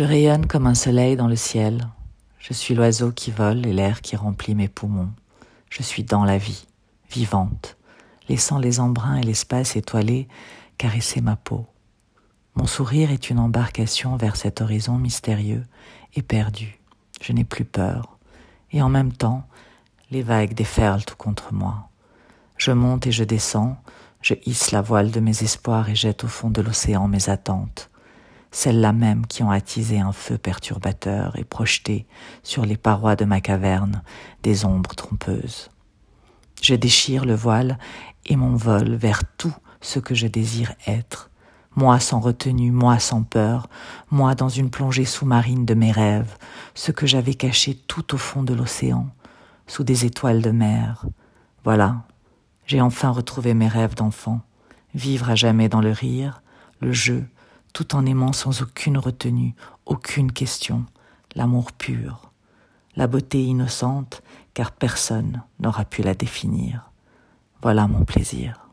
Je rayonne comme un soleil dans le ciel. Je suis l'oiseau qui vole et l'air qui remplit mes poumons. Je suis dans la vie, vivante, laissant les embruns et l'espace étoilé caresser ma peau. Mon sourire est une embarcation vers cet horizon mystérieux et perdu. Je n'ai plus peur. Et en même temps, les vagues déferlent contre moi. Je monte et je descends, je hisse la voile de mes espoirs et jette au fond de l'océan mes attentes, celles-là même qui ont attisé un feu perturbateur et projeté sur les parois de ma caverne des ombres trompeuses. Je déchire le voile et m'envole vers tout ce que je désire être, moi sans retenue, moi sans peur, moi dans une plongée sous-marine de mes rêves, ce que j'avais caché tout au fond de l'océan, sous des étoiles de mer. Voilà, j'ai enfin retrouvé mes rêves d'enfant, vivre à jamais dans le rire, le jeu, tout en aimant sans aucune retenue, aucune question, l'amour pur, la beauté innocente, car personne n'aura pu la définir. Voilà mon plaisir.